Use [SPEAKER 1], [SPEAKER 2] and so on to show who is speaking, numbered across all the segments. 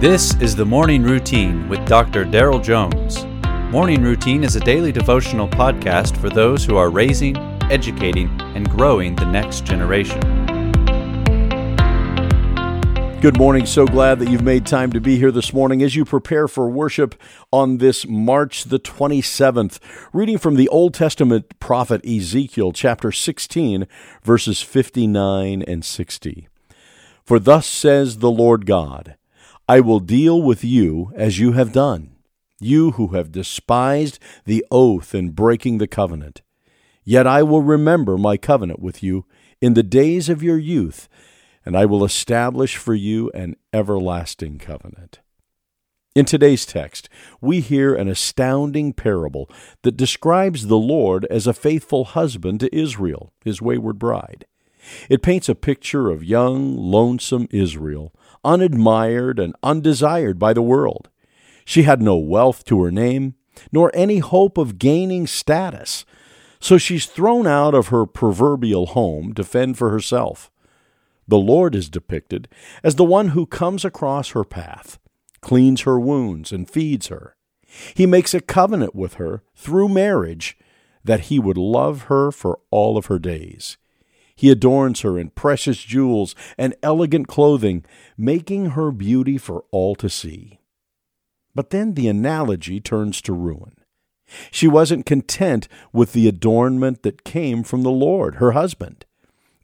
[SPEAKER 1] This is the Morning Routine with Dr. Daryl Jones. Morning Routine is a daily devotional podcast for those who are raising, educating, and growing the next generation.
[SPEAKER 2] Good morning. So glad that you've made time to be here this morning as you prepare for worship on this March the 27th. Reading from the Old Testament prophet Ezekiel, chapter 16, verses 59 and 60. For thus says the Lord God I will deal with you as you have done, you who have despised the oath in breaking the covenant. Yet I will remember my covenant with you in the days of your youth, and I will establish for you an everlasting covenant. In today's text, we hear an astounding parable that describes the Lord as a faithful husband to Israel, his wayward bride. It paints a picture of young, lonesome Israel, unadmired and undesired by the world. She had no wealth to her name, nor any hope of gaining status, so she's thrown out of her proverbial home to fend for herself. The Lord is depicted as the one who comes across her path, cleans her wounds, and feeds her. He makes a covenant with her through marriage that he would love her for all of her days. He adorns her in precious jewels and elegant clothing, making her beauty for all to see. But then the analogy turns to ruin. She wasn't content with the adornment that came from the Lord, her husband.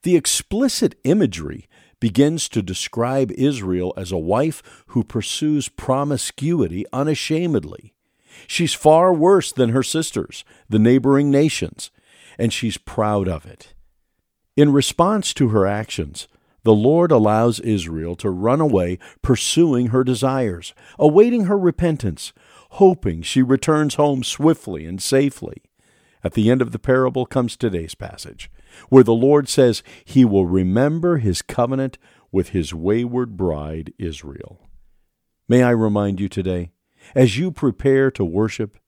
[SPEAKER 2] The explicit imagery begins to describe Israel as a wife who pursues promiscuity unashamedly. She's far worse than her sisters, the neighboring nations, and she's proud of it. In response to her actions, the Lord allows Israel to run away, pursuing her desires, awaiting her repentance, hoping she returns home swiftly and safely. At the end of the parable comes today's passage, where the Lord says he will remember his covenant with his wayward bride, Israel. May I remind you today, as you prepare to worship,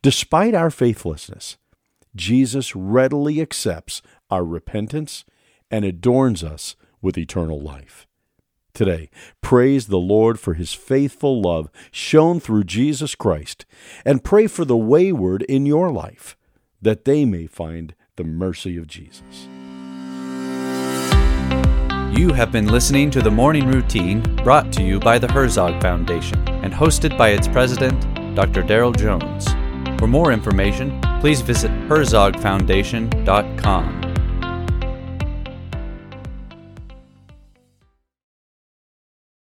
[SPEAKER 2] despite our faithlessness, Jesus readily accepts our repentance and adorns us with eternal life. Today, praise the Lord for his faithful love shown through Jesus Christ, and pray for the wayward in your life, that they may find the mercy of Jesus.
[SPEAKER 1] You have been listening to the Morning Routine brought to you by the Herzog Foundation and hosted by its president, Dr. Daryl Jones. For more information, please visit herzogfoundation.com.